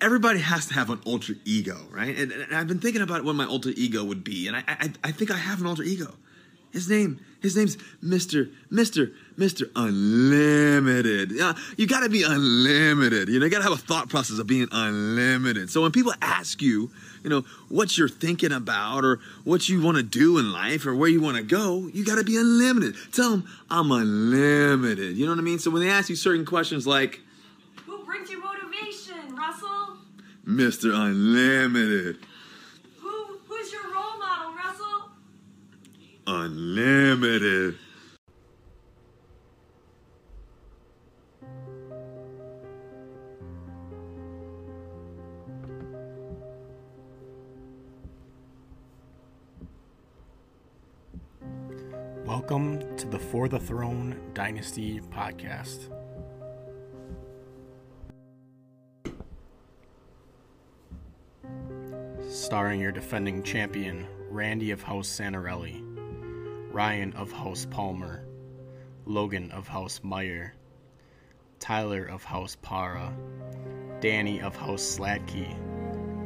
everybody has to have an alter ego, right? And, and I've been thinking about what my alter ego would be, and I, I, I think I have an alter ego. His name, his name's Mr. Mr. Mr. Unlimited. Yeah, you gotta be unlimited. You know, you gotta have a thought process of being unlimited. So when people ask you, you know, what you're thinking about or what you wanna do in life or where you wanna go, you gotta be unlimited. Tell them, I'm unlimited. You know what I mean? So when they ask you certain questions like, Who brings you motivation, Russell? Mr. Unlimited, Who who's your role model, Russell? unlimited. Welcome to the For the Throne Dynasty podcast. Starring your defending champion, Randy of House Santarelli, Ryan of House Palmer, Logan of House Meyer, Tyler of House Para, Danny of House Sladkey,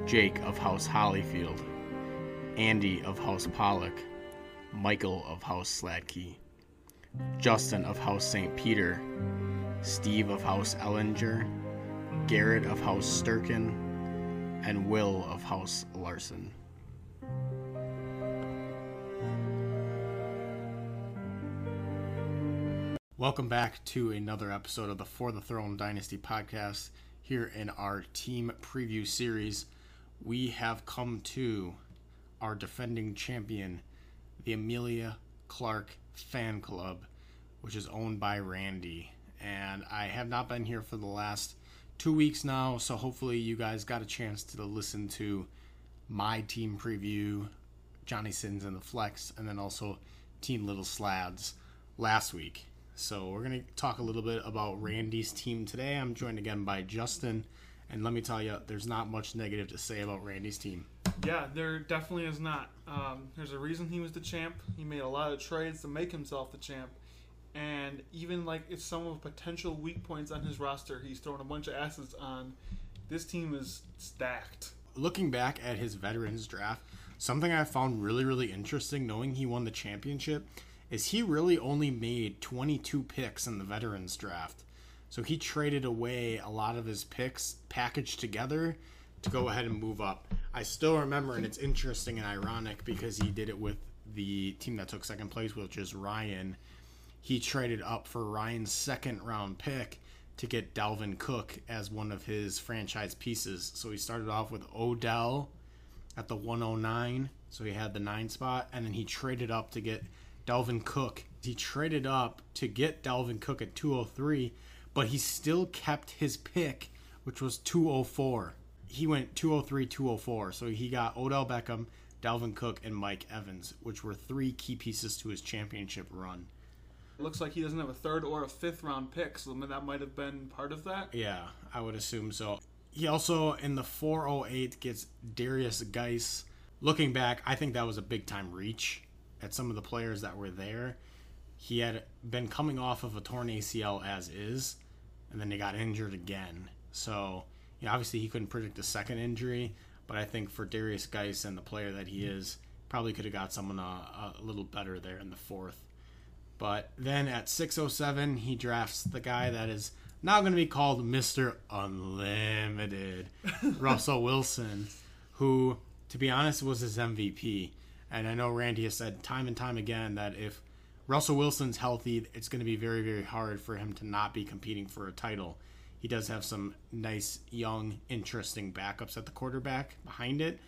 Jake of House Hollyfield, Andy of House Pollock, Michael of House Sladkey, Justin of House St. Peter, Steve of House Ellinger, Garrett of House Sturkin, and Will of House Larson. Welcome back to another episode of the For the Throne Dynasty podcast. Here in our team preview series, we have come to our defending champion, the Emilia Clarke Fan Club, which is owned by Randy. And I have not been here for the last two weeks now, so hopefully you guys got a chance to listen to my team preview, Johnny Sins and the Flex, and then also Team Little Slads last week. So we're to talk a little bit about Randy's team today. I'm joined again by Justin. And let me tell you, there's not much negative to say about Randy's team. Yeah, there definitely is not. Um, there's a reason he was the champ. He made a lot of trades to make himself the champ. And even like if some of potential weak points on his roster, he's throwing a bunch of assets on. This team is stacked. looking back at his veterans draft, something I found really, really interesting, knowing he won the championship, is he really only made 22 picks in the veterans draft. So he traded away a lot of his picks packaged together to go ahead and move up. I still remember, and it's interesting and ironic because he did it with the team that took second place, which is Ryan. He traded up for Ryan's second round pick to get Dalvin Cook as one of his franchise pieces. So he started off with Odell at the 109, so he had the nine spot, and then he traded up to get Dalvin Cook. He traded up to get Dalvin Cook at 203, but he still kept his pick, which was 204. He went 203, 204, so he got Odell Beckham, Dalvin Cook, and Mike Evans, which were three key pieces to his championship run. Looks like he doesn't have a third or a fifth round pick, so that might have been part of that. Yeah, I would assume so. He also in the 408 gets Derrius Guice. Looking back, I think that was a big time reach at some of the players that were there. He had been coming off of a torn ACL as is, and then he got injured again. So, you know, obviously he couldn't predict a second injury, but I think for Derrius Guice and the player that he is, probably could have got someone a, a little better there in the fourth. But then at 607, he drafts the guy that is now going to be called Mr. Unlimited, Russell Wilson, who, to be honest, was his MVP. And I know Randy has said time and time again that if Russell Wilson's healthy, it's going to be very, very hard for him to not be competing for a title. He does have some nice, young, interesting backups at the quarterback behind it.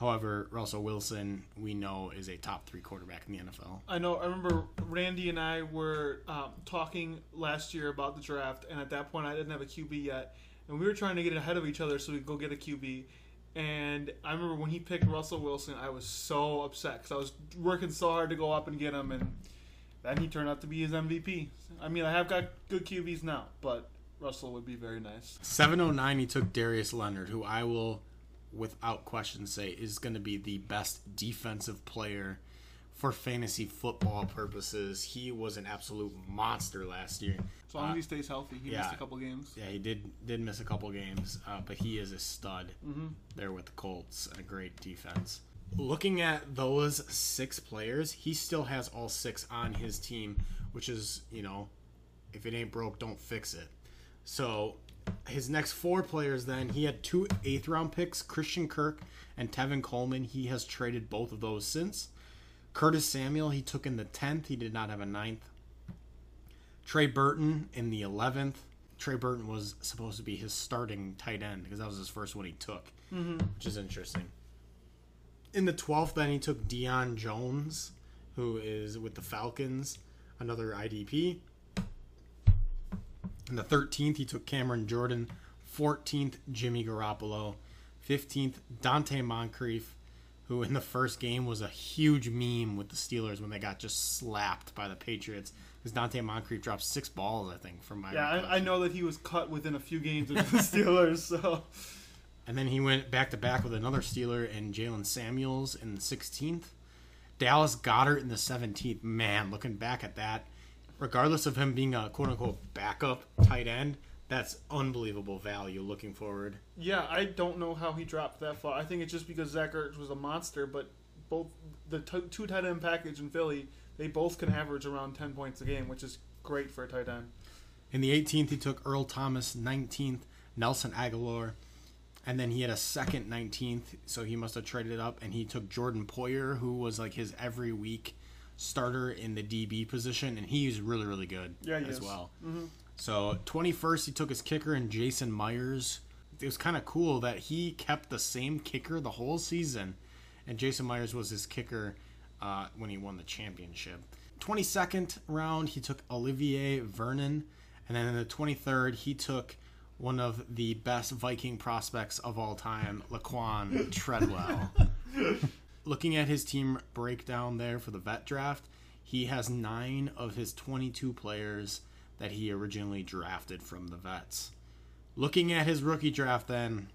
However, Russell Wilson, we know, is a top three quarterback in the NFL. I know. I remember Randy and I were um, talking last year about the draft, and at that point, I didn't have a QB yet, and we were trying to get ahead of each other so we could go get a QB. And I remember when he picked Russell Wilson, I was so upset because I was working so hard to go up and get him, and then he turned out to be his MVP. I mean, I have got good QBs now, but Russell would be very nice. 709, he took Darius Leonard, who I will, without question, say is going to be the best defensive player for fantasy football purposes, he was an absolute monster last year. As long Uh, as he stays healthy, he yeah. missed a couple games. yeah, he did did miss a couple games, uh, but he is a stud Mm-hmm. there with the Colts and a great defense. Looking at those six players, he still has all six on his team, which is you know, if it ain't broke, don't fix it. So his next four players, then he had two eighth round picks, Christian Kirk and Tevin Coleman. He has traded both of those since. Curtis Samuel, he took in the tenth. He did not have a ninth. Trey Burton in the 11th. Trey Burton was supposed to be his starting tight end because that was his first one he took, mm-hmm. which is interesting. In the 12th, then he took Deion Jones, who is with the Falcons, another IDP. In the 13th, he took Cameron Jordan. 14th, Jimmy Garoppolo. 15th, Donte Moncrief, who in the first game was a huge meme with the Steelers when they got just slapped by the Patriots. Because Donte Moncrief dropped six balls, I think, from my Yeah, I, I know that he was cut within a few games of the Steelers. So And then he went back to back with another Steeler and Jaylen Samuels in the 16th. Dallas Goedert in the 17th. Man, looking back at that, regardless of him being a quote unquote backup tight end, that's unbelievable value looking forward. yeah, I don't know how he dropped that far. I think it's just because Zach Ertz was a monster, but both the t- two tight end package in Philly, they both can average around ten points a game, which is great for a tight end. In the 18th, he took Earl Thomas, 19th, Nelson Agholor, and then he had a second 19th, so he must have traded it up, and he took Jordan Poyer, who was like his every week starter in the DB position, and he's really, really good Yeah, as is. well. So 21st, he took his kicker and Jason Myers. It was kind of cool that he kept the same kicker the whole season, and Jason Myers was his kicker uh, when he won the championship. 22nd round, he took Olivier Vernon, and then in the 23rd, he took one of the best Viking prospects of all time, Laquon Treadwell. Looking at his team breakdown there for the vet draft, he has nine of his 22 players that he originally drafted from the vets. Looking at his rookie draft, then,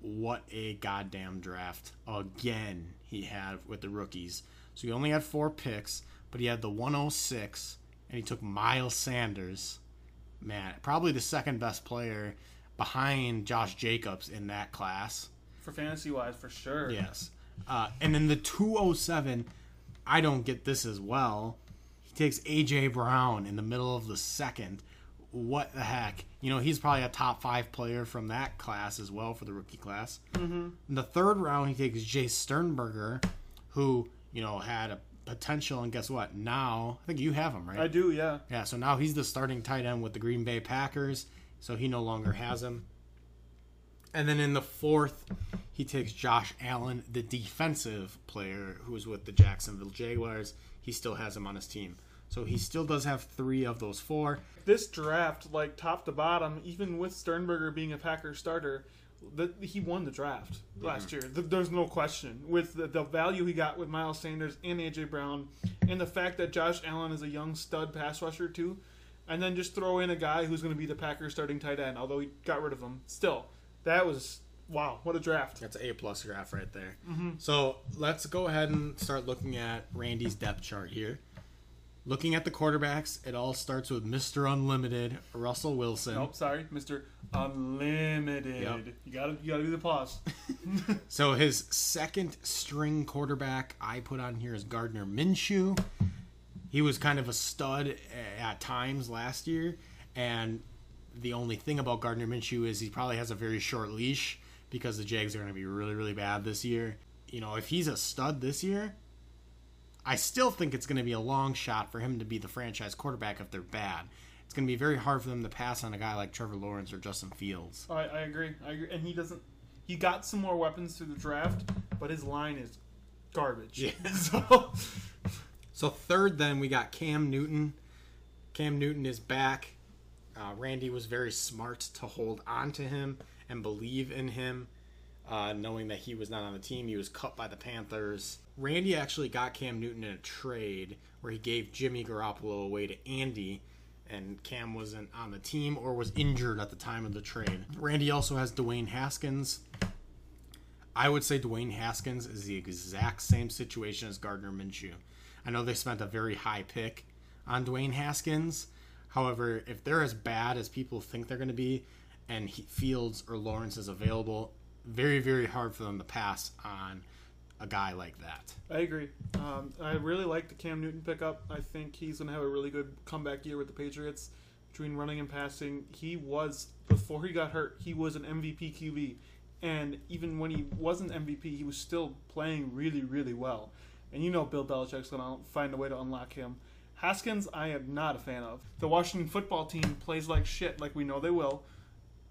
what a goddamn draft again he had with the rookies. So he only had four picks, but he had the 106, and he took Miles Sanders. Man, probably the second best player behind Josh Jacobs in that class. For fantasy wise, for sure. Yes. Uh, and then the 207, I don't get this as well. He takes AJ Brown in the middle of the second. What the heck? You know, he's probably a top five player from that class as well for the rookie class. Mm-hmm. In the third round, he takes Jace Sternberger, who, you know, had a potential. And guess what? Now, I think you have him, right? I do. Yeah. Yeah, so now he's the starting tight end with the Green Bay Packers, so he no longer has him. And then in the fourth, he takes Josh Allen, the defensive player who was with the Jacksonville Jaguars. He still has him on his team. So he still does have three of those four. This draft, like top to bottom, even with Sternberger being a Packer starter, the, he won the draft mm-hmm. last year. Th- There's no question. With the, the value he got with Miles Sanders and AJ Brown, and the fact that Josh Allen is a young stud pass rusher too, and then just throw in a guy who's going to be the Packers starting tight end, although he got rid of him. Still, that was wow, what a draft. That's an A plus graph right there. Mm-hmm. So let's go ahead and start looking at Randy's depth chart here. Looking at the quarterbacks, it all starts with Mr. Unlimited, Russell Wilson. Nope, sorry, Mister Unlimited. Yep. You gotta you gotta do the pause. So his second string quarterback I put on here is Gardner Minshew. He was kind of a stud at times last year, and the only thing about Gardner Minshew is he probably has a very short leash because the Jags are going to be really, really bad this year. You know, if he's a stud this year, I still think it's going to be a long shot for him to be the franchise quarterback if they're bad. It's going to be very hard for them to pass on a guy like Trevor Lawrence or Justin Fields. Oh, I, I agree. I agree. And he doesn't. He got some more weapons through the draft, but his line is garbage. Yeah. so So third, then we got Cam Newton. Cam Newton is back. Uh, Randy was very smart to hold on to him and believe in him, uh, knowing that he was not on the team. He was cut by the Panthers. Randy actually got Cam Newton in a trade where he gave Jimmy Garoppolo away to Andy, and Cam wasn't on the team or was injured at the time of the trade. Randy also has Dwayne Haskins. I would say Dwayne Haskins is the exact same situation as Gardner Minshew. I know they spent a very high pick on Dwayne Haskins. However, if they're as bad as people think they're going to be, and he, Fields or Lawrence is available, very very hard for them to pass on a guy like that. I agree. Um, I really like the Cam Newton pickup. I think he's going to have a really good comeback year with the Patriots. Between running and passing, he was before he got hurt. He was an MVP QB, and even when he wasn't MVP, he was still playing really, really well. And you know Bill Belichick's going to find a way to unlock him. Haskins, I am not a fan of. The Washington football team plays like shit, like we know they will.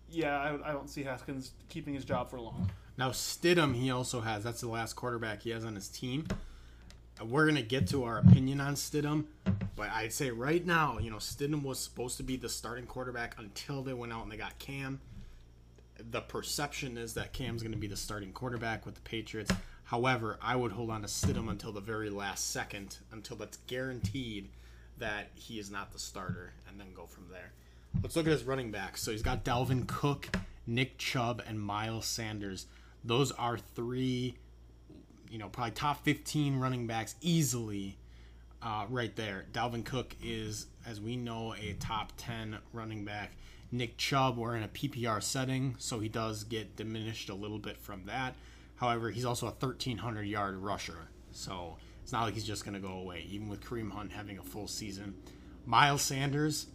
Yeah, I, I don't see Haskins keeping his job for long. Now Stidham, he also has. That's the last quarterback he has on his team. We're gonna get to our opinion on Stidham, but I'd say right now, you know, Stidham was supposed to be the starting quarterback until they went out and they got Cam. The perception is that Cam's gonna be the starting quarterback with the Patriots. However, I would hold on to Stidham until the very last second, until that's guaranteed that he is not the starter, and then go from there. Let's look at his running backs. So he's got Dalvin Cook, Nick Chubb, and Miles Sanders. Those are three, you know, probably top 15 running backs easily uh, right there. Dalvin Cook is, as we know, a top 10 running back. Nick Chubb, we're in a PPR setting, so he does get diminished a little bit from that. However, he's also a 1,300 yard rusher, so it's not like he's just going to go away, even with Kareem Hunt having a full season. Miles Sanders,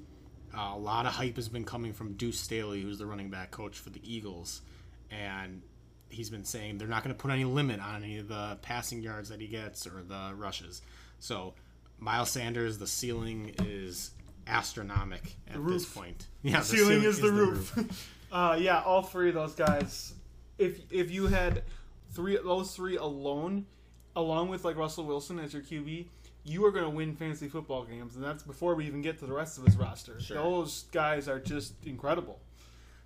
uh, a lot of hype has been coming from Deuce Staley, who's the running back coach for the Eagles, and he's been saying they're not going to put any limit on any of the passing yards that he gets or the rushes. So Miles Sanders, the ceiling is astronomic at this point. Yeah, the ceiling, is the roof. uh, yeah, all three of those guys. If if you had three those three alone, along with like Russell Wilson as your QB, you are going to win fantasy football games, and that's before we even get to the rest of his roster. Sure. Those guys are just incredible.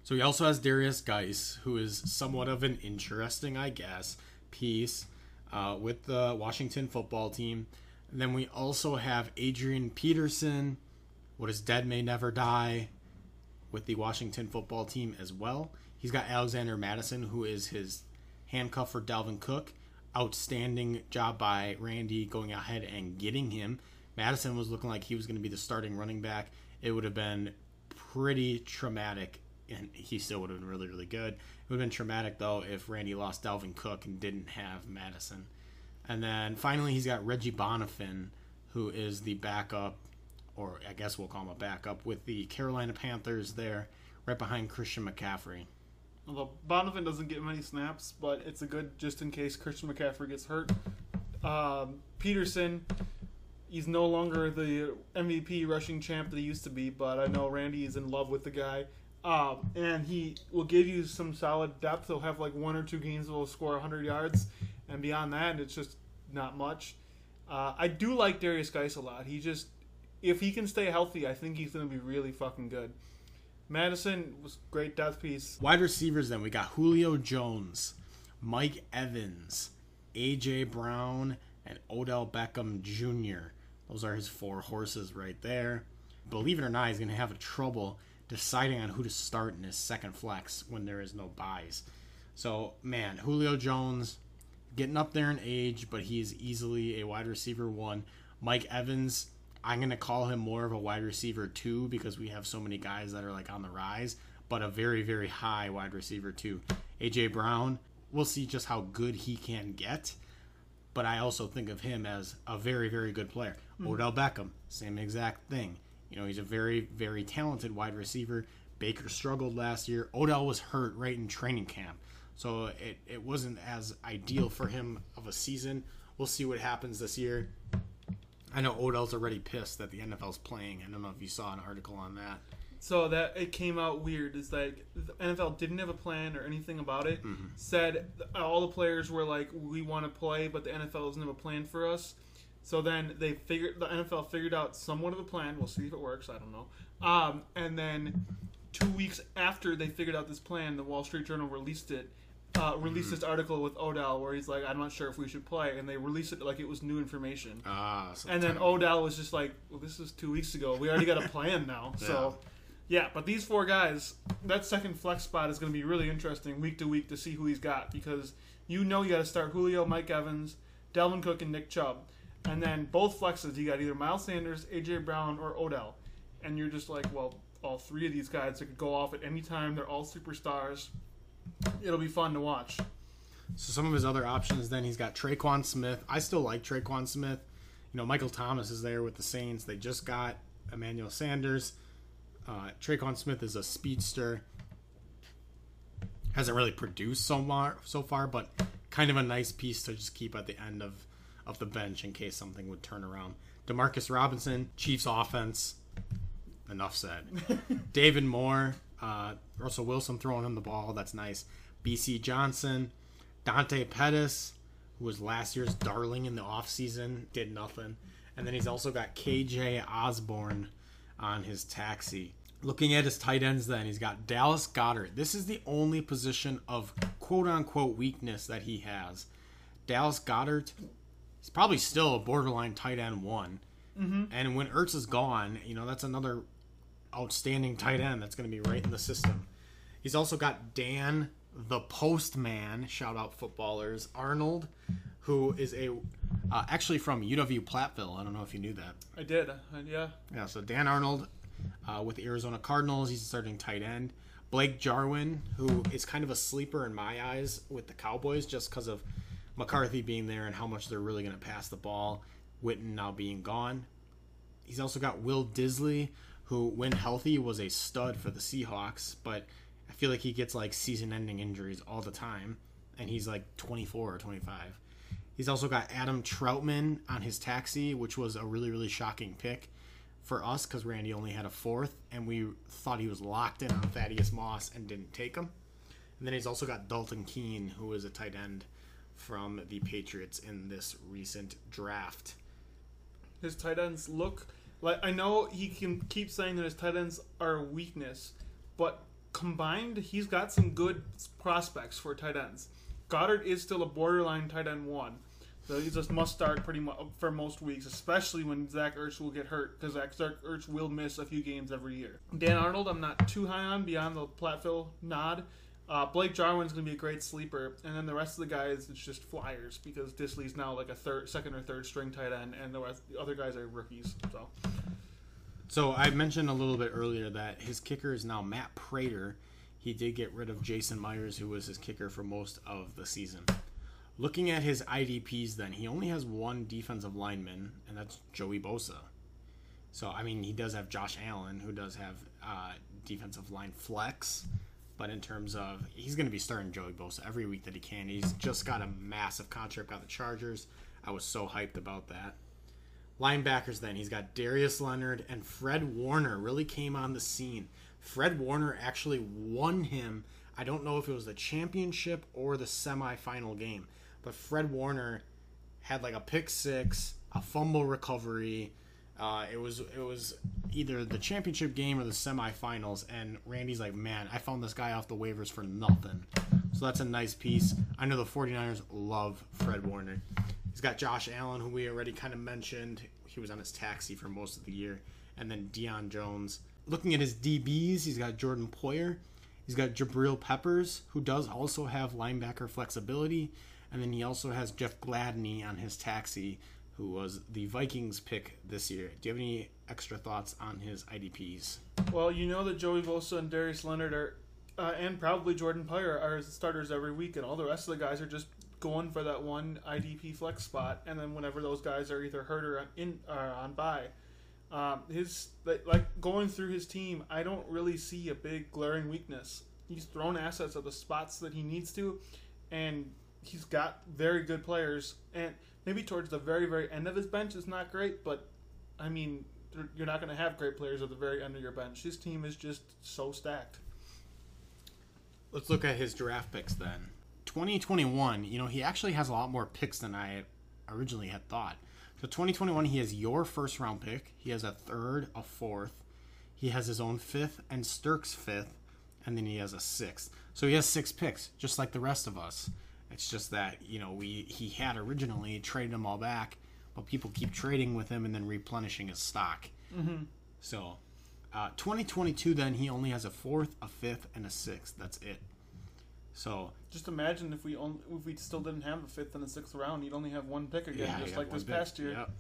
So he also has Derrius Guice, who is somewhat of an interesting, I guess, piece uh, with the Washington football team. And then we also have Adrian Peterson, what is dead may never die, with the Washington football team as well. He's got Alexander Mattison, who is his handcuff for Dalvin Cook. Outstanding job by Randy going ahead and getting him. Mattison was looking like he was going to be the starting running back. It would have been pretty traumatic, and he still would have been really, really good. It would have been traumatic, though, if Randy lost Dalvin Cook and didn't have Mattison. And then finally, he's got Reggie Bonnafon, who is the backup, or I guess we'll call him a backup, with the Carolina Panthers there, right behind Christian McCaffrey. Although Donovan doesn't get many snaps, but it's a good just in case Christian McCaffrey gets hurt. Um, Peterson, he's no longer the MVP rushing champ that he used to be, but I know Randy is in love with the guy. Um, and he will give you some solid depth. He'll have like one or two games that will score 100 yards, and beyond that, it's just not much. Uh, I do like Derrius Guice a lot. He just, if he can stay healthy, I think he's going to be really fucking good. Mattison was great death piece. Wide receivers, then we got Julio Jones, Mike Evans, AJ Brown, and Odell Beckham Jr. Those are his four horses right there. Believe it or not, he's going to have a trouble deciding on who to start in his second flex when there is no byes. So, man, Julio Jones getting up there in age, but he is easily a wide receiver one. Mike Evans, I'm going to call him more of a wide receiver two because we have so many guys that are like on the rise, but a very, very high wide receiver two. AJ Brown, we'll see just how good he can get, but I also think of him as a very, very good player. Hmm. Odell Beckham, same exact thing. You know, he's a very, very talented wide receiver. Baker struggled last year. Odell was hurt right in training camp. So it, it wasn't as ideal for him of a season. We'll see what happens this year. I know Odell's already pissed that the NFL's playing. I don't know if you saw an article on that. So that it came out weird is like the NFL didn't have a plan or anything about it. Mm-hmm. Said all the players were like, "We want to play, but the NFL doesn't have a plan for us." So then they figured the NFL figured out somewhat of a plan. We'll see if it works. I don't know. Um, and then two weeks after they figured out this plan, the Wall Street Journal released it. Uh, released Mm-hmm. this article with Odell where he's like, "I'm not sure if we should play," and they released it like it was new information. Ah, so And then Odell was just like, "Well, this is two weeks ago. We already got a plan now." So, Yeah, but these four guys, that second flex spot is going to be really interesting week to week to see who he's got because you know you got to start Julio, Mike Evans, Dalvin Cook, and Nick Chubb, and then both flexes you got either Miles Sanders, AJ Brown, or Odell, and you're just like, well, all three of these guys that could go off at any time. They're all superstars. It'll be fun to watch. So some of his other options, then he's got Tre'Quan Smith. I still like Tre'Quan Smith. You know, Michael Thomas is there with the Saints. They just got Emmanuel Sanders. Uh, Tre'Quan Smith is a speedster. Hasn't really produced so far, so far, but kind of a nice piece to just keep at the end of, of the bench in case something would turn around. Demarcus Robinson, Chiefs offense. Enough said. David Moore, uh, Russell Wilson throwing him the ball. That's nice. Bisi Johnson, Dante Pettis, who was last year's darling in the offseason, did nothing. And then he's also got KJ Osborn on his taxi. Looking at his tight ends, then he's got Dallas Goedert. This is the only position of quote unquote weakness that he has. Dallas Goedert, he's probably still a borderline tight end one. Mm-hmm. And when Ertz is gone, you know, that's another outstanding tight end that's going to be right in the system. He's also got Dan the Postman, shout out footballers, Arnold, who is a uh, actually from UW Platteville. I don't know if you knew that. I did, uh, yeah. Yeah, so Dan Arnold uh, with the Arizona Cardinals, he's a starting tight end. Blake Jarwin, who is kind of a sleeper in my eyes with the Cowboys, just because of McCarthy being there and how much they're really going to pass the ball. Witten now being gone. He's also got Will Dissly, who, when healthy, was a stud for the Seahawks, but I feel like he gets like season ending injuries all the time, and he's like 24 or 25. He's also got Adam Trautman on his taxi, which was a really, really shocking pick for us because Randy only had a fourth, and we thought he was locked in on Thaddeus Moss and didn't take him. And then he's also got Dalton Keene, who is a tight end from the Patriots in this recent draft. His tight ends look like I know he can keep saying that his tight ends are a weakness, but combined, he's got some good prospects for tight ends. Goedert is still a borderline tight end one. So he's just must start pretty much for most weeks, especially when Zach Ertz will get hurt because Zach Ertz will miss a few games every year. Dan Arnold, I'm not too high on beyond the Platteville nod. Uh, Blake Jarwin's going to be a great sleeper, and then the rest of the guys it's just flyers because Dissly's now like a third, second or third string tight end, and the, rest, the other guys are rookies. So So I mentioned a little bit earlier that his kicker is now Matt Prater. He did get rid of Jason Myers, who was his kicker for most of the season. Looking at his IDPs, then he only has one defensive lineman, and that's Joey Bosa. So I mean, he does have Josh Allen, who does have uh, defensive line flex, but in terms of he's going to be starting Joey Bosa every week that he can. He's just got a massive contract by the Chargers. I was so hyped about that. Linebackers, then he's got Darius Leonard and Fred Warner really came on the scene. Fred Warner actually won him. I don't know if it was the championship or the semifinal game, but Fred Warner had like a pick six, a fumble recovery. Uh, it was it was either the championship game or the semifinals, and Randy's like, man, I found this guy off the waivers for nothing. So that's a nice piece. I know the 49ers love Fred Warner. He's got Josh Allen, who we already kind of mentioned. He was on his taxi for most of the year. And then Deion Jones. Looking at his DBs, he's got Jordan Poyer. He's got Jabril Peppers, who does also have linebacker flexibility. And then he also has Jeff Gladney on his taxi, who was the Vikings pick this year. Do you have any extra thoughts on his IDPs? Well, you know that Joey Bosa and Darius Leonard are, uh, and probably Jordan Poyer are starters every week, and all the rest of the guys are just going for that one IDP flex spot. And then whenever those guys are either hurt or on, in or on bye, um, his like going through his team, I don't really see a big glaring weakness. He's thrown assets at the spots that he needs to, and he's got very good players. And maybe towards the very very end of his bench is not great, but I mean you're not going to have great players at the very end of your bench. His team is just so stacked. Let's look at his draft picks then. 2021, you know, he actually has a lot more picks than I originally had thought. So 2021, he has your first round pick. He has a third, a fourth. He has his own fifth and Sturk's fifth, and then he has a sixth. So he has six picks, just like the rest of us. It's just that you know we he had originally traded them all back, but people keep trading with him and then replenishing his stock. Mm-hmm. So Uh, 2022, then he only has a fourth, a fifth, and a sixth. That's it. So Just imagine if we only, if we still didn't have a fifth and a sixth round, you'd only have one pick again, yeah, just like this big- past year. Yep.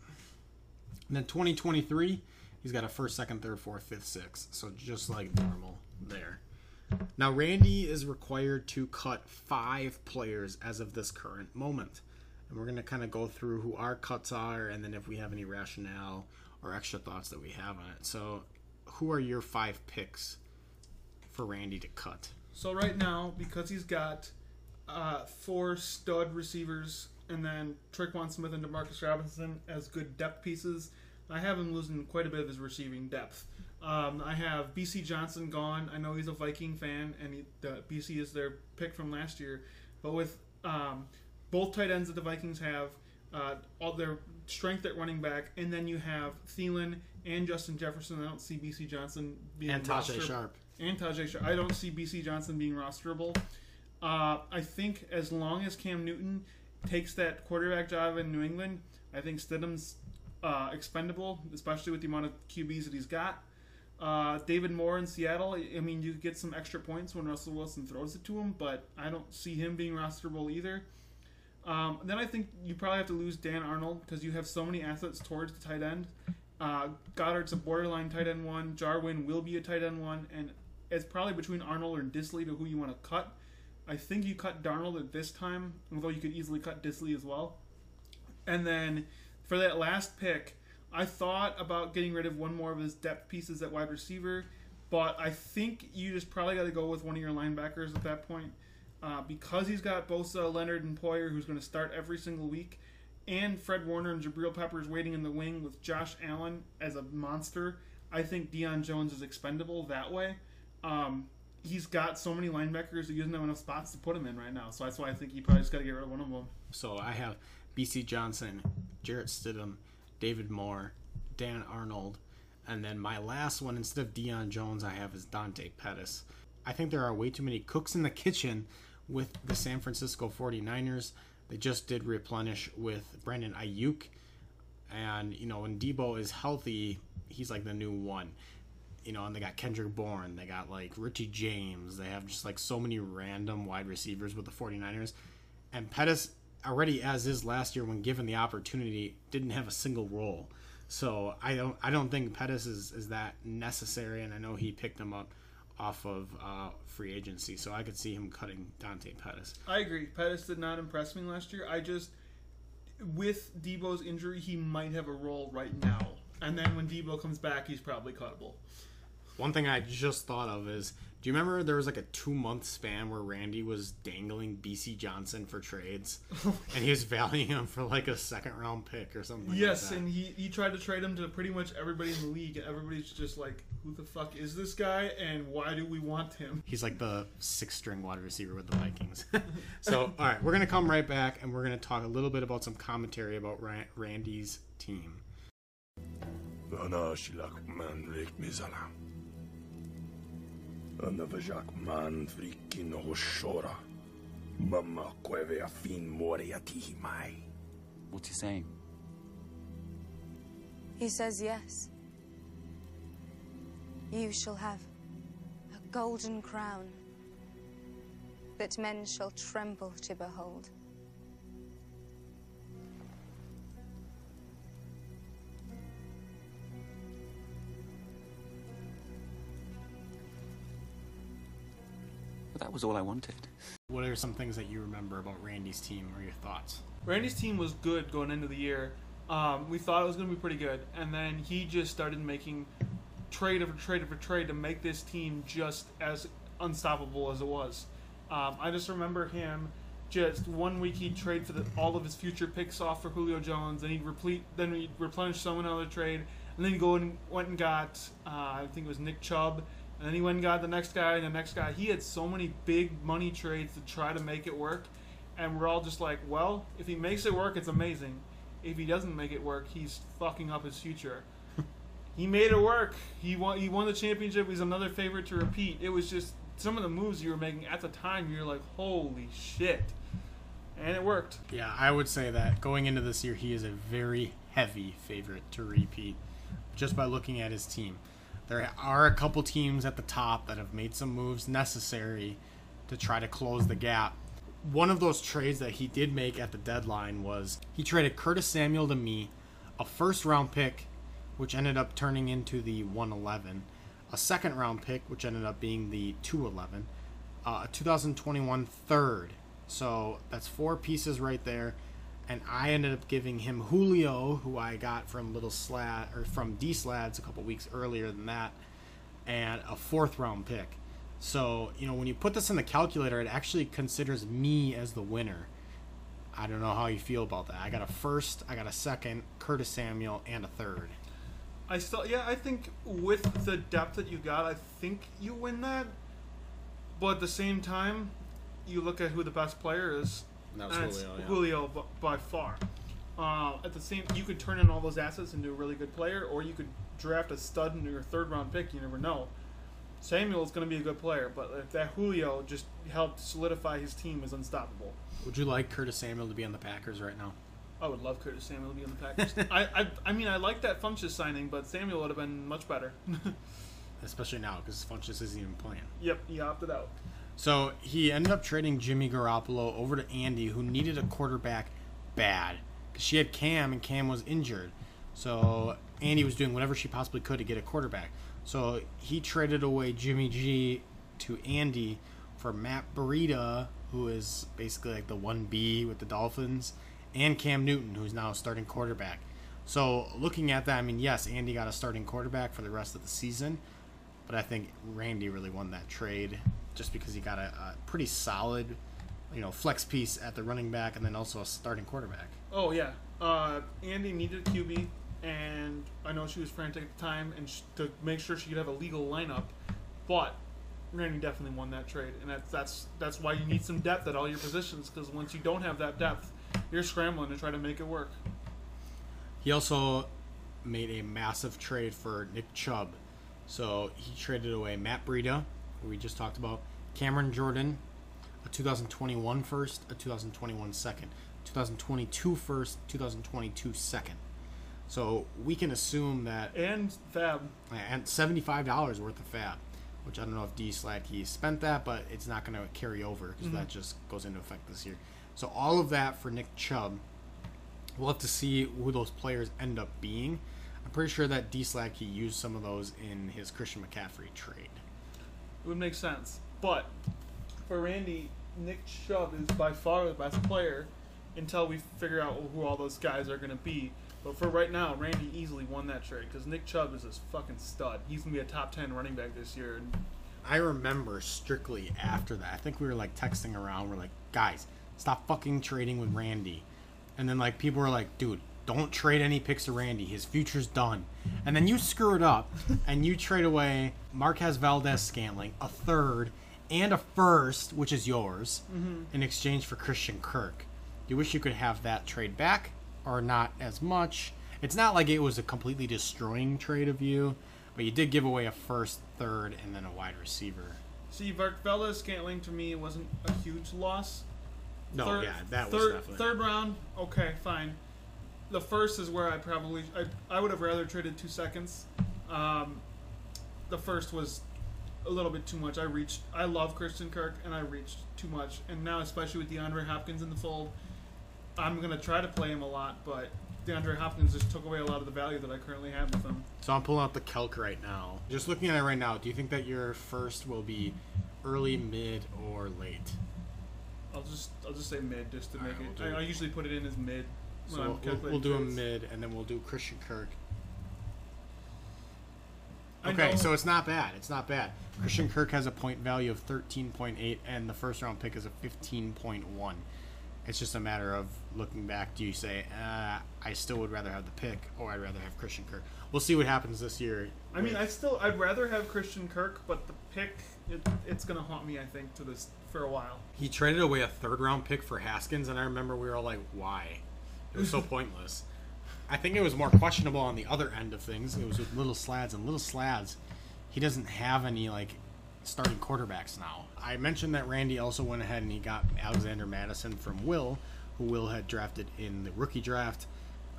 And then 2023, he's got a first, second, third, fourth, fifth, sixth. So just like normal there. Now Randy is required to cut five players as of this current moment, and we're gonna kind of go through who our cuts are, and then if we have any rationale or extra thoughts that we have on it. So, who are your five picks for Randy to cut? So right now, because he's got uh, four stud receivers and then Tre'Quan Smith and Demarcus Robinson as good depth pieces, I have him losing quite a bit of his receiving depth. Um, I have Bisi Johnson gone. I know he's a Viking fan, and he, the Bisi is their pick from last year. But with um, both tight ends that the Vikings have, uh, all their strength at running back, and then you have Thielen and Justin Jefferson. I don't see Bisi Johnson being And Tajae roster- Sharpe. and Tajae Sharpe. I don't see Bisi Johnson being rosterable. Uh, I think as long as Cam Newton takes that quarterback job in New England, I think Stidham's uh, expendable, especially with the amount of QBs that he's got. Uh, David Moore in Seattle, I mean, you get some extra points when Russell Wilson throws it to him, but I don't see him being rosterable either. Um, then I think you probably have to lose Dan Arnold because you have so many assets towards the tight end. Uh, Goedert's a borderline tight end one. Jarwin will be a tight end one, and it's probably between Arnold or Dissly to who you want to cut. I think you cut Darnold at this time, although you could easily cut Dissly as well. And then for that last pick, I thought about getting rid of one more of his depth pieces at wide receiver, but I think you just probably got to go with one of your linebackers at that point. Uh, because he's got Bosa, Leonard, and Poyer, who's going to start every single week, and Fred Warner and Jabril Peppers waiting in the wing with Josh Allen as a monster, I think Deion Jones is expendable that way. Um, he's got so many linebackers that he doesn't have enough spots to put him in right now, so that's why I think you probably just got to get rid of one of them. So I have Bisi Johnson, Jarrett Stidham, David Moore, Dan Arnold, and then my last one instead of Deion Jones, I have is Dante Pettis. I think there are way too many cooks in the kitchen with the San Francisco 49ers. They just did replenish with Brandon Aiyuk. And, you know, when Deebo is healthy, he's like the new one. You know, and they got Kendrick Bourne, they got like Richie James, they have just like so many random wide receivers with the 49ers. And Pettis, already as is last year when given the opportunity, didn't have a single role. So I don't I don't think Pettis is, is that necessary, and I know he picked him up off of uh, free agency, so I could see him cutting Dante Pettis. I agree. Pettis did not impress me last year. I just, with Deebo's injury, he might have a role right now. And then when Debo comes back, he's probably cuttable. One thing I just thought of is, do you remember there was like a two month span where Randy was dangling Bisi Johnson for trades, and he was valuing him for like a second round pick or something? yes, like that. and he, he tried to trade him to pretty much everybody in the league. and Everybody's just like, who the fuck is this guy, and why do we want him? He's like the six string wide receiver with the Vikings. so, all right, we're going to come right back and we're going to talk a little bit about some commentary about Randy's team. Ana shilak man rikt mizala. Ana vajak man frikin hoshora. Mama kweve afin moriati mai. What's he saying? He says yes. You shall have a golden crown that men shall tremble to behold. But that was all I wanted. What are some things that you remember about Randy's team or your thoughts? Randy's team was good going into the year. Um, we thought it was going to be pretty good, and then he just started making trade after trade after trade to make this team just as unstoppable as it was. Um, I just remember him just one week he'd trade for the, all of his future picks off for Julio Jones, then he'd replete, then he'd replenish someone another trade, and then he go and went and got uh, I think it was Nick Chubb, and then he went and got the next guy and the next guy. He had so many big money trades to try to make it work, and we're all just like, well, if he makes it work, it's amazing. If he doesn't make it work, he's fucking up his future. he made it work. He won. He won the championship. He's another favorite to repeat. It was just some of the moves you were making at the time. You're like, holy shit, and it worked. Yeah, I would say that going into this year, he is a very heavy favorite to repeat just by looking at his team. There are a couple teams at the top that have made some moves necessary to try to close the gap. One of those trades that he did make at the deadline was he traded Curtis Samuel to me, a first round pick, which ended up turning into the 111, a second round pick, which ended up being the 211, uh, a 2021 third. So that's four pieces right there. And I ended up giving him Julio, who I got from Little Slad or from D Slads a couple weeks earlier than that, and a fourth round pick. So, you know, when you put this in the calculator, it actually considers me as the winner. I don't know how you feel about that. I got a first, I got a second, Curtis Samuel, and a third. I still, yeah, I think with the depth that you got, I think you win that. But at the same time, you look at who the best player is. That was and Julio, yeah. Julio b- by far. Uh, at the same, you could turn in all those assets into a really good player, or you could draft a stud in your third round pick. You never know. Samuel's going to be a good player, but if that Julio just helped solidify his team as unstoppable. Would you like Curtis Samuel to be on the Packers right now? I would love Curtis Samuel to be on the Packers. I, I, I mean, I like that Funchess signing, but Samuel would have been much better. Especially now because Funchess isn't even playing. yep, he opted out. So he ended up trading Jimmy Garoppolo over to Andy, who needed a quarterback bad because she had Cam and Cam was injured. So Andy was doing whatever she possibly could to get a quarterback. So he traded away Jimmy G to Andy for Matt Breida, who is basically like the 1B with the Dolphins, and Cam Newton, who's now a starting quarterback. So looking at that, I mean, yes, Andy got a starting quarterback for the rest of the season, but I think Randy really won that trade just because he got a, a pretty solid, you know, flex piece at the running back and then also a starting quarterback. Oh yeah, uh, Andy needed a QB, and I know she was frantic at the time, and sh- to make sure she could have a legal lineup. But Randy definitely won that trade, and that's that's that's why you need some depth at all your positions, because once you don't have that depth, you're scrambling to try to make it work. He also made a massive trade for Nick Chubb. So he traded away Matt Breida, we just talked about, Cameron Jordan, a 2021 first, a 2021 second, 2022 first, 2022 second. So we can assume that And FAAB, and seventy-five dollars worth of FAAB, which I don't know if D Slatke spent that, but it's not going to carry over because mm-hmm. that just goes into effect this year. So all of that for Nick Chubb. We'll have to see who those players end up being. I'm pretty sure that D Slatke used some of those in his Christian McCaffrey trade. It would make sense. But for Randy, Nick Chubb is by far the best player until we figure out who all those guys are going to be. But for right now, Randy easily won that trade because Nick Chubb is this fucking stud. He's going to be a top 10 running back this year. I remember strictly after that. I think we were like texting around. We're like, guys, stop fucking trading with Randy. And then like people were like, dude, don't trade any picks to Randy. His future's done. And then you screw it up and you trade away Marquez Valdes-Scantling, a third, and a first, which is yours, mm-hmm. in exchange for Christian Kirk. You wish you could have that trade back or not as much? It's not like it was a completely destroying trade of you, but you did give away a first, third, and then a wide receiver. see, Valdes-Scantling to me wasn't a huge loss. No, third, yeah, that was definitely. third round. Okay, fine. The first is where I probably I, I would have rather traded two seconds. Um, the first was a little bit too much. I reached. I love Christian Kirk, and I reached too much. And now, especially with DeAndre Hopkins in the fold, I'm gonna try to play him a lot, but DeAndre Hopkins just took away a lot of the value that I currently have with him. So I'm pulling out the calc right now. Just looking at it right now, do you think that your first will be early, mid, or late? I'll just I'll just say mid just to All make right, it. we'll I, I usually put it in as mid. When So I'm we'll, we'll do a mid, and then we'll do Christian Kirk. Okay, so it's not bad. It's not bad. Christian Kirk has a point value of 13.8, and the first round pick is a 15.1. It's just a matter of looking back. Do you say, uh, I still would rather have the pick, or I'd rather have Christian Kirk? We'll see what happens this year. I mean, I still I'd rather have Christian Kirk, but the pick it, it's gonna haunt me. I think to this for a while. He traded away a third round pick for Haskins, and I remember we were all like, why? It was so pointless. I think it was more questionable on the other end of things. It was with Little Slads, and Little Slads, he doesn't have any, like, starting quarterbacks now. I mentioned that Randy also went ahead and he got Alexander Mattison from Will, who Will had drafted in the rookie draft.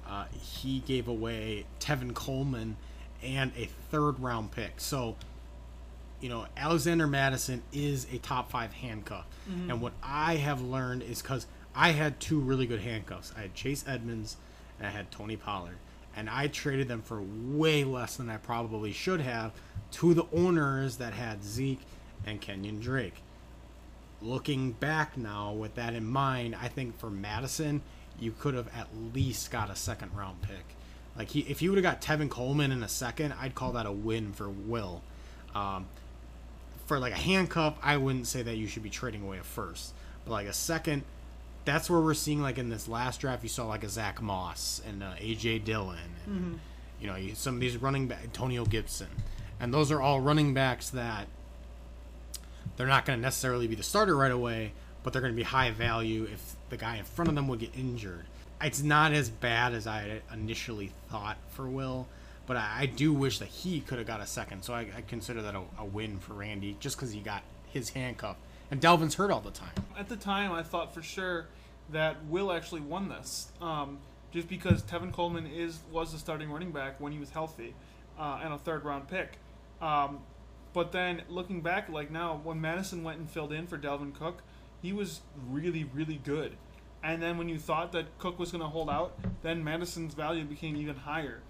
Uh, he gave away Tevin Coleman and a third round pick. So, you know, Alexander Mattison is a top five handcuff. And what I have learned is because I had two really good handcuffs. I had Chase Edmonds and I had Tony Pollard. And I traded them for way less than I probably should have to the owners that had Zeke and Kenyon Drake looking back now with that in mind, I think for Mattison, you could have at least got a second round pick. Like he, if you would have got Tevin Coleman in a second, I'd call that a win for Will. Um, for like a handcuff, I wouldn't say that you should be trading away a first, but like a second, that's where we're seeing like in this last draft, you saw like a Zach Moss and uh, AJ Dillon, and you know some of these running back Antonio Gibson, and those are all running backs that they're not going to necessarily be the starter right away, but they're going to be high value if the guy in front of them would get injured. It's not as bad as I had initially thought for Will, but I, I do wish that he could have got a second. So I, I consider that a, a win for Randy just because he got his handcuff. And Dalvin's hurt all the time. At the time, I thought for sure that Will actually won this, um, just because Tevin Coleman is was the starting running back when he was healthy, uh, and a third round pick. Um, but then looking back, like now, when Mattison went and filled in for Dalvin Cook, he was really, really good. And then when you thought that Cook was going to hold out, then Mattison's value became even higher.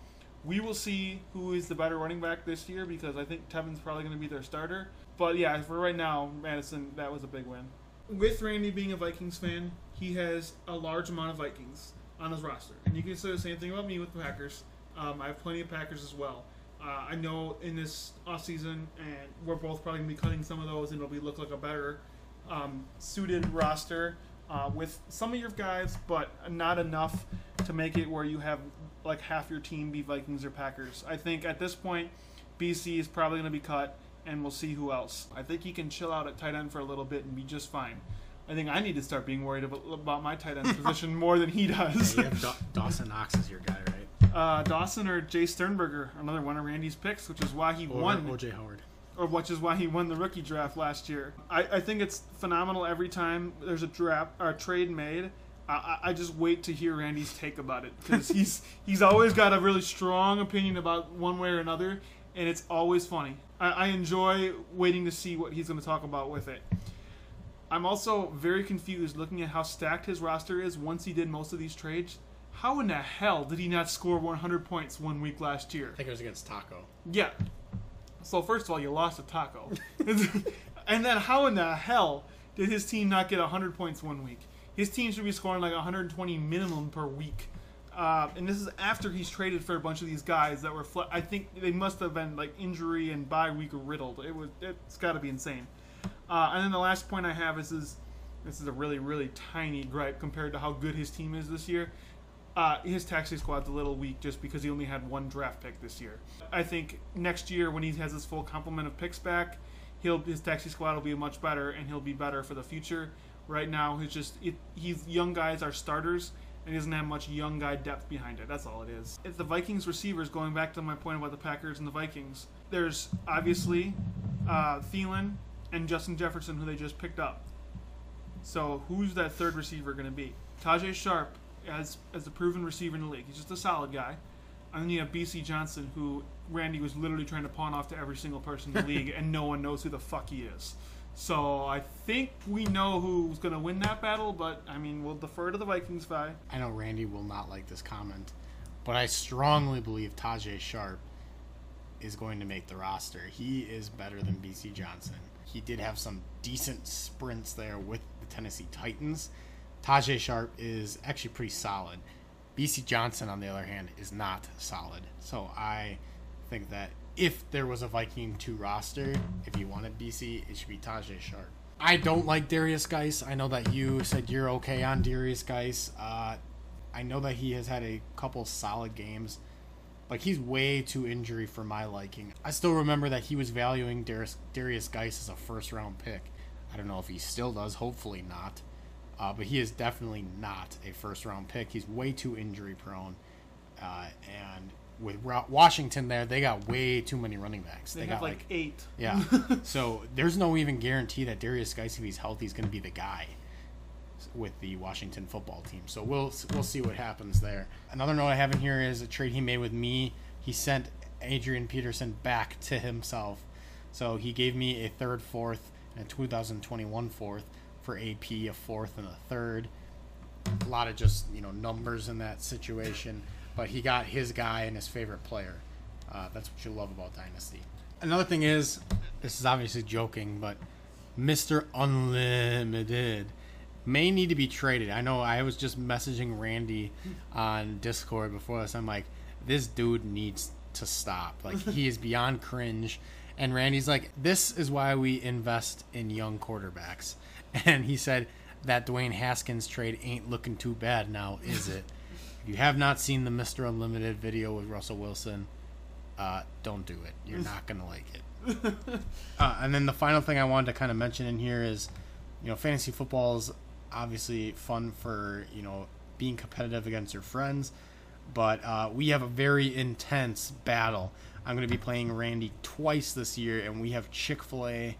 We will see who is the better running back this year because I think Tevin's probably going to be their starter. But yeah, for right now, Mattison, that was a big win. With Randy being a Vikings fan, he has a large amount of Vikings on his roster. And you can say the same thing about me with the Packers. Um, I have plenty of Packers as well. Uh, I know in this offseason, and we're both probably going to be cutting some of those, and it'll be look like a better um, suited roster uh, with some of your guys, but not enough to make it where you have like half your team be Vikings or Packers. I think at this point, Bisi is probably going to be cut, and we'll see who else. I think he can chill out at tight end for a little bit and be just fine. I think I need to start being worried about, about my tight end position more than he does. You have Daw- Dawson Knox is your guy, right? uh, Dawson or Jace Sternberger, another one of Randy's picks, which is why he Or won OJ Howard. or which is why he won the rookie draft last year. I, I think it's phenomenal every time there's a draft or a trade made. I, I- just wait to hear Randy's take about it because he's he's always got a really strong opinion about one way or another, and it's always funny. I, I enjoy waiting to see what he's going to talk about with it. I'm also very confused looking at how stacked his roster is once he did most of these trades. How in the hell did he not score 100 points one week last year? I think it was against Taco. Yeah. So first of all, you lost to Taco, and then how in the hell did his team not get 100 points one week? His team should be scoring like 120 minimum per week, uh, and this is after he's traded for a bunch of these guys that were. Fl- I think they must have been like injury and bye week riddled. It was. It's got to be insane. Uh, and then the last point I have is, is this is a really really tiny gripe compared to how good his team is this year. Uh, his taxi squad's a little weak just because he only had one draft pick this year. I think next year when he has his full complement of picks back, he'll his taxi squad will be much better and he'll be better for the future. Right now, he's just it, he's young guys are starters and he doesn't have much young guy depth behind it. That's all it is. If the Vikings receivers, going back to my point about the Packers and the Vikings, there's obviously uh, Thielen and Justin Jefferson who they just picked up. So who's that third receiver going to be? Tajae Sharpe as as the proven receiver in the league. He's just a solid guy. And then you have Bisi Johnson, who Randy was literally trying to pawn off to every single person in the league, and no one knows who the fuck he is. So I think we know who's going to win that battle, but I mean, we'll defer to the Vikings guy. I know Randy will not like this comment, but I strongly believe Tajae Sharpe is going to make the roster. He is better than Bisi Johnson. He did have some decent sprints there with the Tennessee Titans. Tajae Sharpe is actually pretty solid. Bisi Johnson, on the other hand, is not solid. So I think that if there was a Viking 2 roster, if you wanted Bisi, it should be Tajae Sharpe. I don't like Derrius Guice. I know that you said you're okay on Derrius Guice. Uh, I know that he has had a couple solid games, but he's way too injury for my liking. I still remember that he was valuing Derrius, Derrius Guice as a first round pick. I don't know if he still does. Hopefully not. Uh, but he is definitely not a first round pick. He's way too injury prone. Uh, and with Washington there, they got way too many running backs. They, They, got like, like eight. yeah. so there's no even guarantee that Derrius Guice, if he's healthy, is going to be the guy with the Washington football team. So we'll we'll see what happens there. Another note I have in here is a trade he made with me. He sent Adrian Peterson back to himself. So he gave me a third, fourth, and a 2021 fourth for AP, a fourth and a third. A lot of just you know numbers in that situation, but he got his guy and his favorite player. Uh, that's what you love about Dynasty. Another thing is, this is obviously joking, but Mr. Unlimited may need to be traded. I know I was just messaging Randy on Discord before this. I'm like, this dude needs to stop. Like he is beyond cringe. And Randy's like, this is why we invest in young quarterbacks. And he said that Dwayne Haskins trade ain't looking too bad now, is it? If you have not seen the Mr. Unlimited video with Russell Wilson, uh, don't do it. You're not gonna like it. Uh, and then the final thing I wanted to kind of mention in here is, you know, fantasy football is obviously fun for you know being competitive against your friends, but uh, we have a very intense battle. I'm going to be playing Randy twice this year, and we have Chick Fil A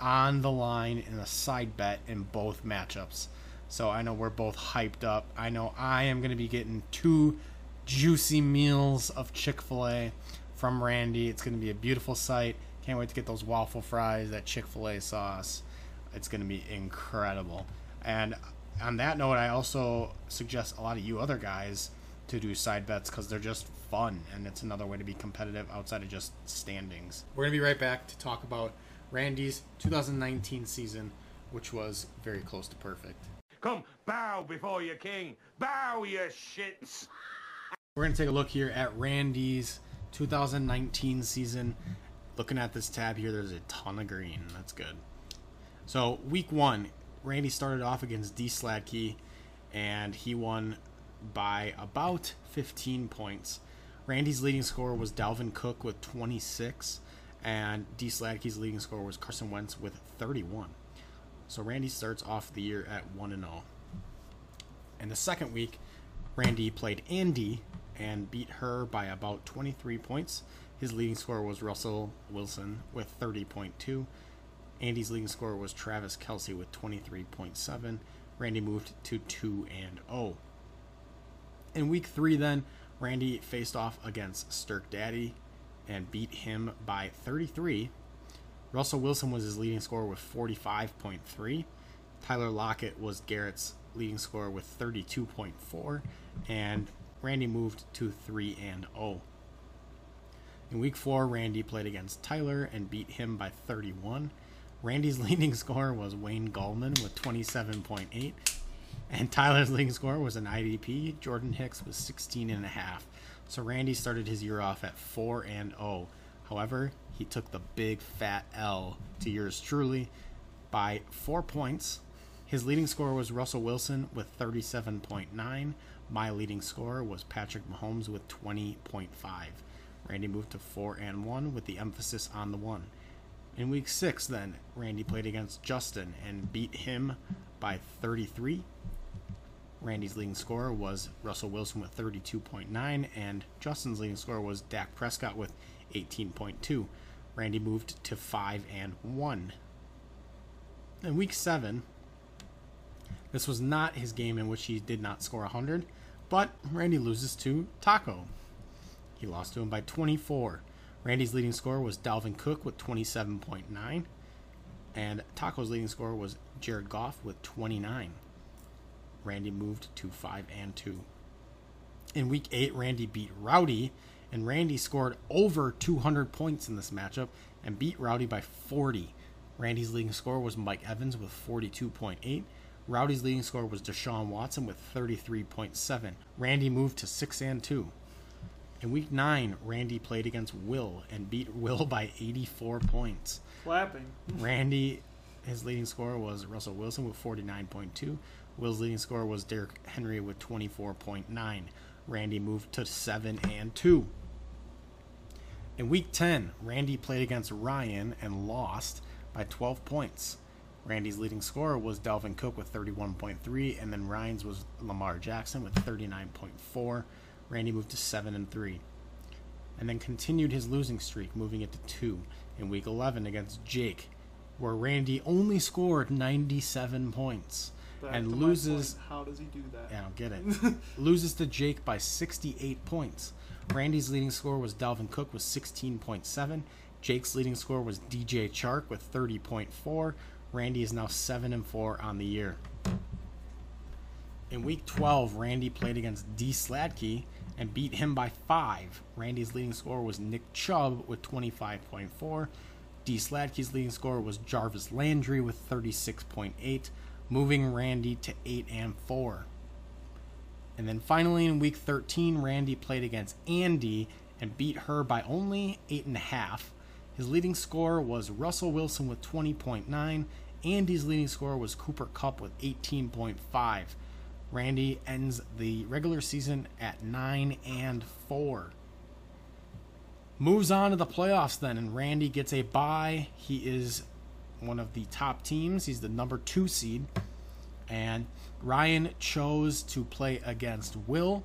on the line in a side bet in both matchups. So I know we're both hyped up. I know I am going to be getting two juicy meals of Chick Fil A from Randy. It's going to be a beautiful sight. Can't wait to get those waffle fries, that Chick Fil A sauce. It's going to be incredible. And on that note, I also suggest a lot of you other guys to do side bets because they're just fun and it's another way to be competitive outside of just standings. We're going to be right back to talk about Randy's 2019 season, which was very close to perfect. Come, bow before your king. Bow, you shits. We're going to take a look here at Randy's 2019 season. Looking at this tab here, there's a ton of green. That's good. So, week one, Randy started off against D Sladkey, and he won by about 15 points. Randy's leading scorer was Dalvin Cook with 26, and D Sladkey's leading scorer was Carson Wentz with 31. So Randy starts off the year at 1 and 0. In the second week, Randy played Andy and beat her by about 23 points. His leading scorer was Russell Wilson with 30.2. Andy's leading scorer was Travis Kelce with 23.7. Randy moved to 2 and 0. In week 3 then, Randy faced off against Stirk Daddy and beat him by 33. Russell Wilson was his leading scorer with 45.3. Tyler Lockett was Garrett's leading scorer with 32.4 and Randy moved to 3 and 0. In week 4, Randy played against Tyler and beat him by 31. Randy's leading scorer was Wayne Gallman with 27.8 and Tyler's leading scorer was an IDP. Jordan Hicks was 16 and a half. So Randy started his year off at 4 and 0. However, he took the big fat L to yours truly by 4 points. His leading scorer was Russell Wilson with 37.9. My leading scorer was Patrick Mahomes with 20.5. Randy moved to 4 and 1 with the emphasis on the 1. In week 6 then, Randy played against Justin and beat him by 33. Randy's leading scorer was Russell Wilson with 32.9, and Justin's leading scorer was Dak Prescott with 18.2. Randy moved to 5 and 1. In week 7, this was not his game in which he did not score 100, but Randy loses to Taco. He lost to him by 24. Randy's leading scorer was Dalvin Cook with 27.9, and Taco's leading scorer was Jared Goff with 29. Randy moved to 5 and 2. In week 8, Randy beat Rowdy, and Randy scored over 200 points in this matchup and beat Rowdy by 40. Randy's leading scorer was Mike Evans with 42.8. Rowdy's leading scorer was Deshaun Watson with 33.7. Randy moved to 6 and 2. In week 9, Randy played against Will and beat Will by 84 points. Clapping. Randy, his leading scorer was Russell Wilson with 49.2. Will's leading scorer was Derrick Henry with 24.9. Randy moved to 7 and 2. In week 10, Randy played against Ryan and lost by 12 points. Randy's leading scorer was Dalvin Cook with 31.3, and then Ryan's was Lamar Jackson with 39.4. Randy moved to 7 and 3. And then continued his losing streak, moving it to 2 in week 11 against Jake, where Randy only scored 97 points. Back and loses. How does he do that? Yeah, I don't get it. loses to Jake by 68 points. Randy's leading score was Dalvin Cook with 16.7. Jake's leading score was DJ Chark with 30.4. Randy is now 7 and 4 on the year. In week 12, Randy played against D. Sladkey and beat him by 5. Randy's leading score was Nick Chubb with 25.4. D. Sladkey's leading score was Jarvis Landry with 36.8, moving Randy to 8 and 4. And then finally in week 13, Randy played against Andy and beat her by only 8.5. His leading score was Russell Wilson with 20.9. Andy's leading score was Cooper Kupp with 18.5. Randy ends the regular season at 9 and 4. Moves on to the playoffs then, and Randy gets a bye. He is one of the top teams. He's the number two seed. And Ryan chose to play against Will,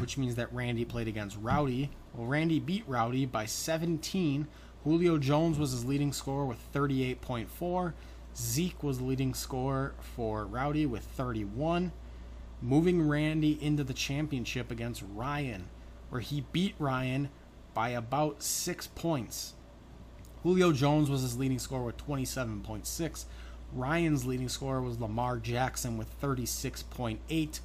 which means that Randy played against Rowdy. Well, Randy beat Rowdy by 17. Julio Jones was his leading scorer with 38.4. Zeke was the leading scorer for Rowdy with 31 moving Randy into the championship against Ryan, where he beat Ryan by about six points. Julio Jones was his leading scorer with 27.6. Ryan's leading scorer was Lamar Jackson with 36.8,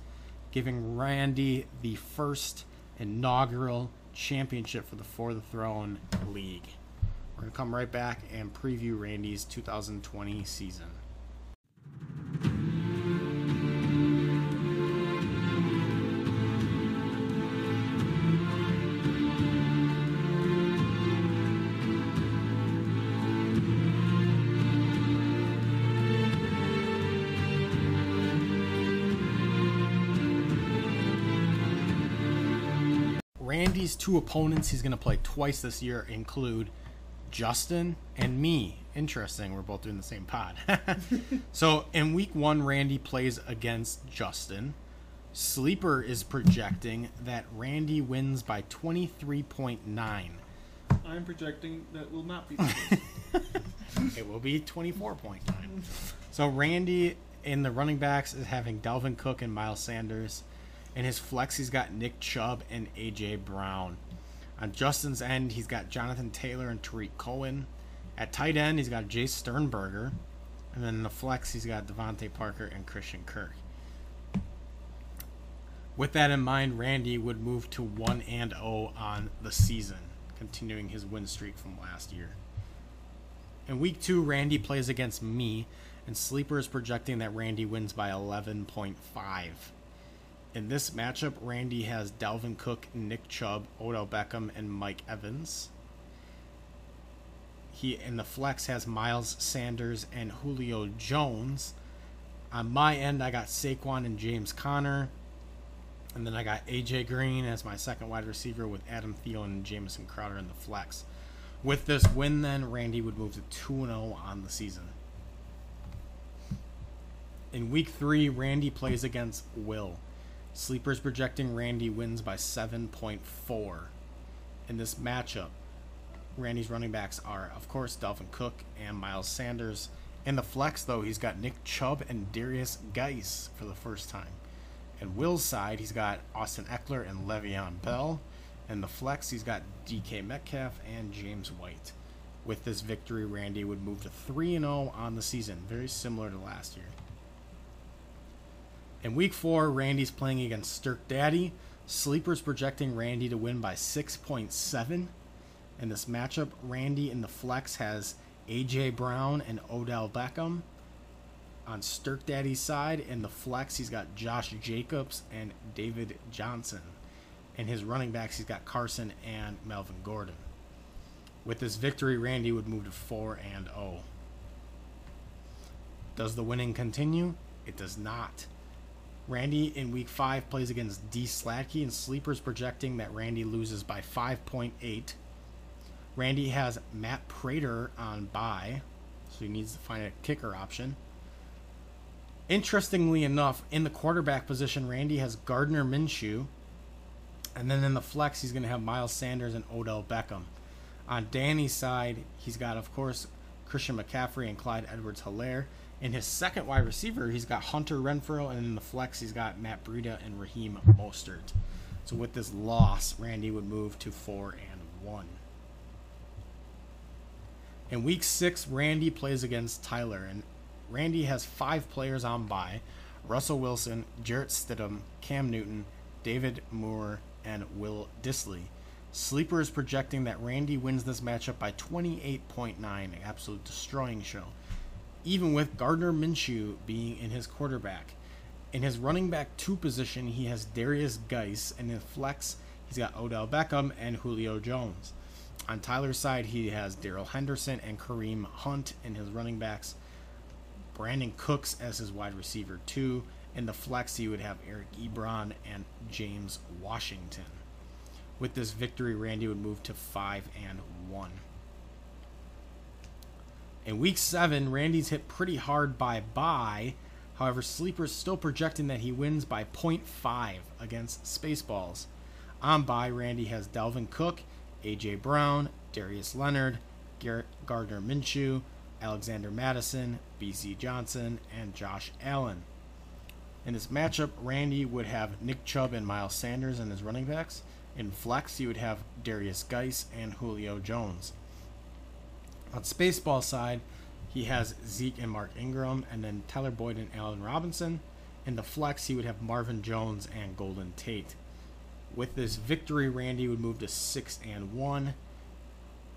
giving Randy the first inaugural championship for the For the Throne League. We're going to come right back and preview Randy's 2020 season. Two opponents he's going to play twice this year include Justin and me. Interesting, we're both doing the same pod. so in week one, Randy plays against Justin. Sleeper is projecting that Randy wins by 23.9. I'm projecting that will not be. It will be 24.9. So Randy in the running backs is having Dalvin Cook and Miles Sanders. In his flex, he's got Nick Chubb and AJ Brown. On Justin's end, he's got Jonathan Taylor and Tarik Cohen. At tight end, he's got Jace Sternberger. And then in the flex, he's got DeVante Parker and Christian Kirk. With that in mind, Randy would move to 1 and 0 on the season, continuing his win streak from last year. In week two, Randy plays against me, and Sleeper is projecting that Randy wins by 11.5. In this matchup, Randy has Dalvin Cook, Nick Chubb, Odell Beckham, and Mike Evans. He in the flex has Miles Sanders and Julio Jones. On my end, I got Saquon and James Conner. And then I got AJ Green as my second wide receiver with Adam Thielen and Jamison Crowder in the flex. With this win, then Randy would move to 2 0 on the season. In week three, Randy plays against Will. Sleepers projecting Randy wins by 7.4. In this matchup, Randy's running backs are, of course, Dalvin Cook and Miles Sanders. In the flex, though, he's got Nick Chubb and Derrius Guice for the first time. And Will's side, he's got Austin Ekeler and Le'Veon Bell. And the flex, he's got DK Metcalf and James White. With this victory, Randy would move to 3 0 on the season, very similar to last year. In week four, Randy's playing against Stirk Daddy. Sleepers projecting Randy to win by 6.7. In this matchup, Randy in the flex has AJ Brown and Odell Beckham. On Stirk Daddy's side, in the flex, he's got Josh Jacobs and David Johnson. In his running backs, he's got Carson and Melvin Gordon. With this victory, Randy would move to 4 and 0. Does the winning continue? It does not. Randy in week 5 plays against D. Slatke, and Sleepers projecting that Randy loses by 5.8. Randy has Matt Prater on bye, so he needs to find a kicker option. Interestingly enough, in the quarterback position, Randy has Gardner Minshew. And then in the flex, he's going to have Miles Sanders and Odell Beckham. On Danny's side, he's got, of course, Christian McCaffrey and Clyde Edwards Helaire. In his second wide receiver, he's got Hunter Renfrow, and in the flex, he's got Matt Breida and Raheem Mostert. So with this loss, Randy would move to four and one. In week six, Randy plays against Tyler, and Randy has five players on bye Russell Wilson, Jarrett Stidham, Cam Newton, David Moore, and Will Dissly. Sleeper is projecting that Randy wins this matchup by 28.9, an absolute destroying show. Even with Gardner Minshew being in his quarterback. In his running back two position, he has Derrius Guice, and in flex, he's got Odell Beckham and Julio Jones. On Tyler's side, he has Darrell Henderson and Kareem Hunt in his running backs. Brandin Cooks as his wide receiver two. In the flex, he would have Eric Ebron and James Washington. With this victory, Randy would move to five and one. In week seven, Randy's hit pretty hard by bye. However, Sleeper's still projecting that he wins by 0.5 against Spaceballs. On bye, Randy has Dalvin Cook, AJ Brown, Darius Leonard, Garrett Gardner Minshew, Alexander Mattison, Bisi Johnson, and Josh Allen. In this matchup, Randy would have Nick Chubb and Miles Sanders in his running backs. In flex, he would have Derrius Guice and Julio Jones. On Spaceball side, he has Zeke and Mark Ingram, and then Tyler Boyd and Allen Robinson. In the flex, he would have Marvin Jones and Golden Tate. With this victory, Randy would move to six and one.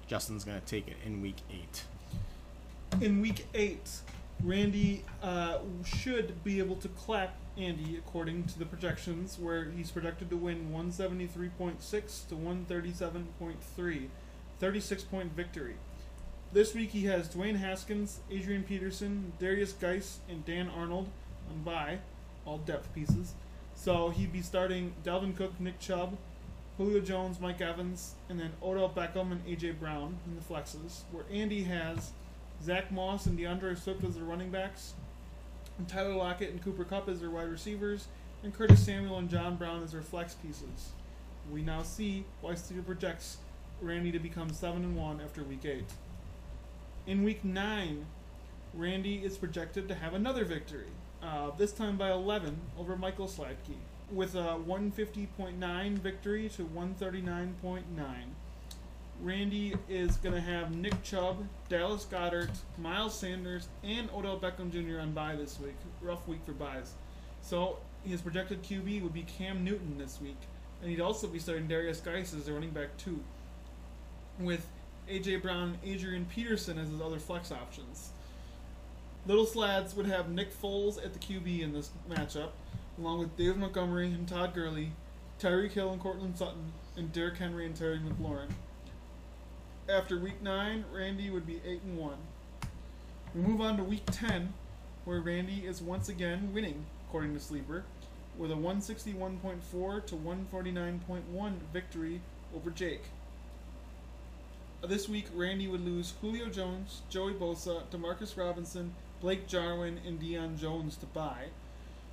Justin's gonna take it in week eight. In week eight, Randy uh, should be able to clap Andy according to the projections, where he's projected to win 173.6 to 137.3, 36 point victory. This week he has Dwayne Haskins, Adrian Peterson, Derrius Guice, and Dan Arnold on bye, all depth pieces. So he'd be starting Dalvin Cook, Nick Chubb, Julio Jones, Mike Evans, and then Odell Beckham and AJ Brown in the flexes. Where Andy has Zach Moss and DeAndre Swift as their running backs, and Tyler Lockett and Cooper Kupp as their wide receivers, and Curtis Samuel and John Brown as their flex pieces. We now see why Steve projects Randy to become seven and one after week eight. In week nine, Randy is projected to have another victory, uh, this time by 11 over Michael Sladkey, with a 150.9 victory to 139.9. Randy is going to have Nick Chubb, Dallas Goedert, Miles Sanders, and Odell Beckham Jr. on bye this week. Rough week for byes. So his projected QB would be Cam Newton this week, and he'd also be starting Derrius Guice as the running back too, with AJ Brown, Adrian Peterson as his other flex options. Little Slads would have Nick Foles at the QB in this matchup, along with David Montgomery and Todd Gurley, Tyreek Hill and Courtland Sutton, and Derrick Henry and Terry McLaurin. After week nine, Randy would be eight and one. We move on to week ten, where Randy is once again winning, according to Sleeper, with a 161.4 to 149.1 victory over Jake. This week, Randy would lose Julio Jones, Joey Bosa, Demarcus Robinson, Blake Jarwin, and Deion Jones to bye.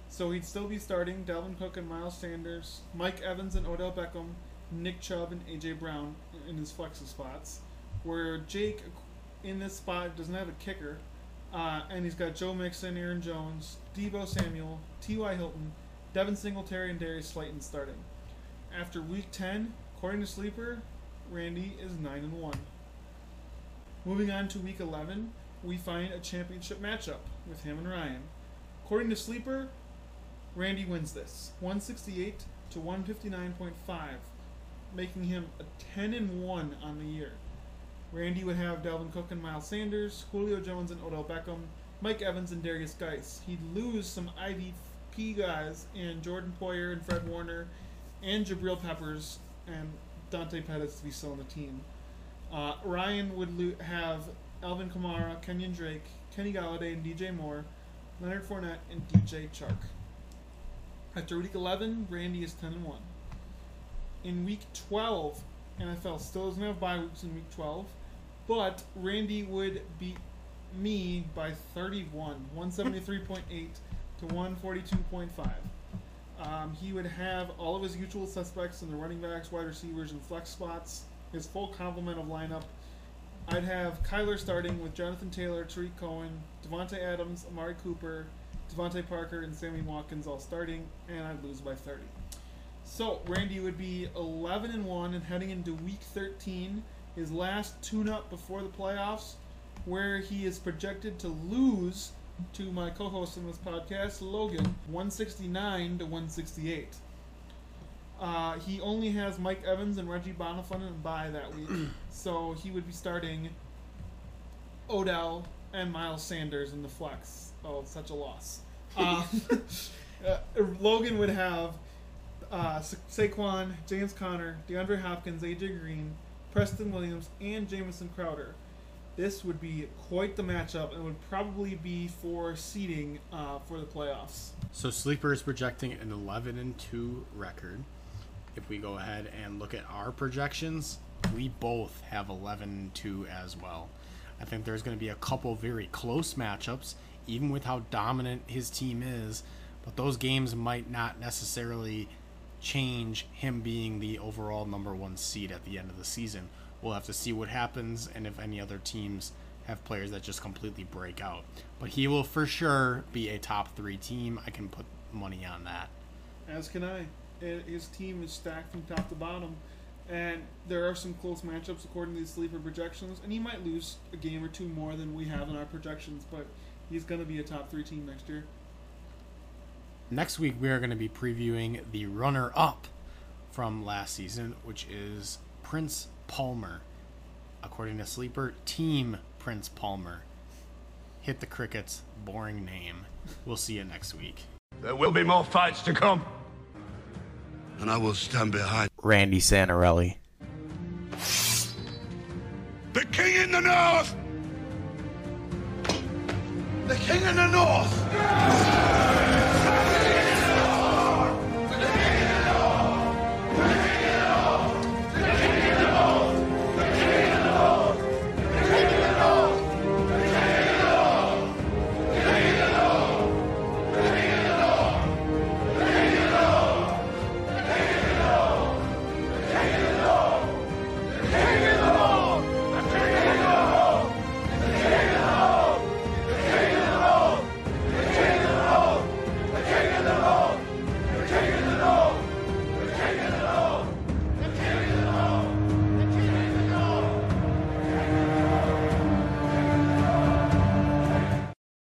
So he'd still be starting Dalvin Cook and Miles Sanders, Mike Evans and Odell Beckham, Nick Chubb and AJ Brown in his flex spots. Where Jake, in this spot, doesn't have a kicker, uh, and he's got Joe Mixon, Aaron Jones, Deebo Samuel, T.Y. Hilton, Devin Singletary, and Darius Slayton starting. After week 10, according to Sleeper, Randy is 9 and 1. Moving on to week 11, we find a championship matchup with him and Ryan. According to Sleeper, Randy wins this 168 to 159.5, making him a 10 and 1 on the year. Randy would have Dalvin Cook and Miles Sanders, Julio Jones and Odell Beckham, Mike Evans and Derrius Guice. He'd lose some IDP guys in Jordan Poyer and Fred Warner, and Jabril Peppers and Dante Pettis to be still on the team. Uh, Ryan would lo- have Alvin Kamara, Kenyon Drake, Kenny Golladay, and DJ Moore, Leonard Fournette, and DJ Chark. After week 11, Randy is 10 and 1. In week 12, NFL still doesn't have bye weeks in week 12, but Randy would beat me by 31, 173.8 to 142.5. Um, he would have all of his usual suspects in the running backs, wide receivers, and flex spots. His full complement of lineup. I'd have Kyler starting with Jonathan Taylor, Tarik Cohen, Davante Adams, Amari Cooper, DeVante Parker, and Sammy Watkins all starting, and I'd lose by 30. So Randy would be 11 and one, and heading into Week 13, his last tune-up before the playoffs, where he is projected to lose to my co-host in this podcast, Logan, 169 to 168. Uh, he only has Mike Evans and Reggie Bonnafon bye that week, so he would be starting Odell and Miles Sanders in the flex. Oh, such a loss. Um, uh, Logan would have uh, Sa- Saquon, James Conner, DeAndre Hopkins, AJ Green, Preston Williams, and Jamison Crowder. This would be quite the matchup and would probably be for seeding uh, for the playoffs. So Sleeper is projecting an 11 and 2 record. If we go ahead and look at our projections, we both have 11 and 2 as well. I think there's going to be a couple very close matchups, even with how dominant his team is. But those games might not necessarily change him being the overall number one seed at the end of the season. We'll have to see what happens and if any other teams have players that just completely break out. But he will for sure be a top three team. I can put money on that. As can I. His team is stacked from top to bottom. And there are some close matchups according to the sleeper projections. And he might lose a game or two more than we have in our projections, but he's going to be a top three team next year. Next week, we are going to be previewing the runner up from last season, which is Prince Palmer. According to Sleeper, Team Prince Palmer. Hit the crickets. Boring name. We'll see you next week. There will be more fights to come. And I will stand behind Randy Santarelli. the king in the north. The king in the north.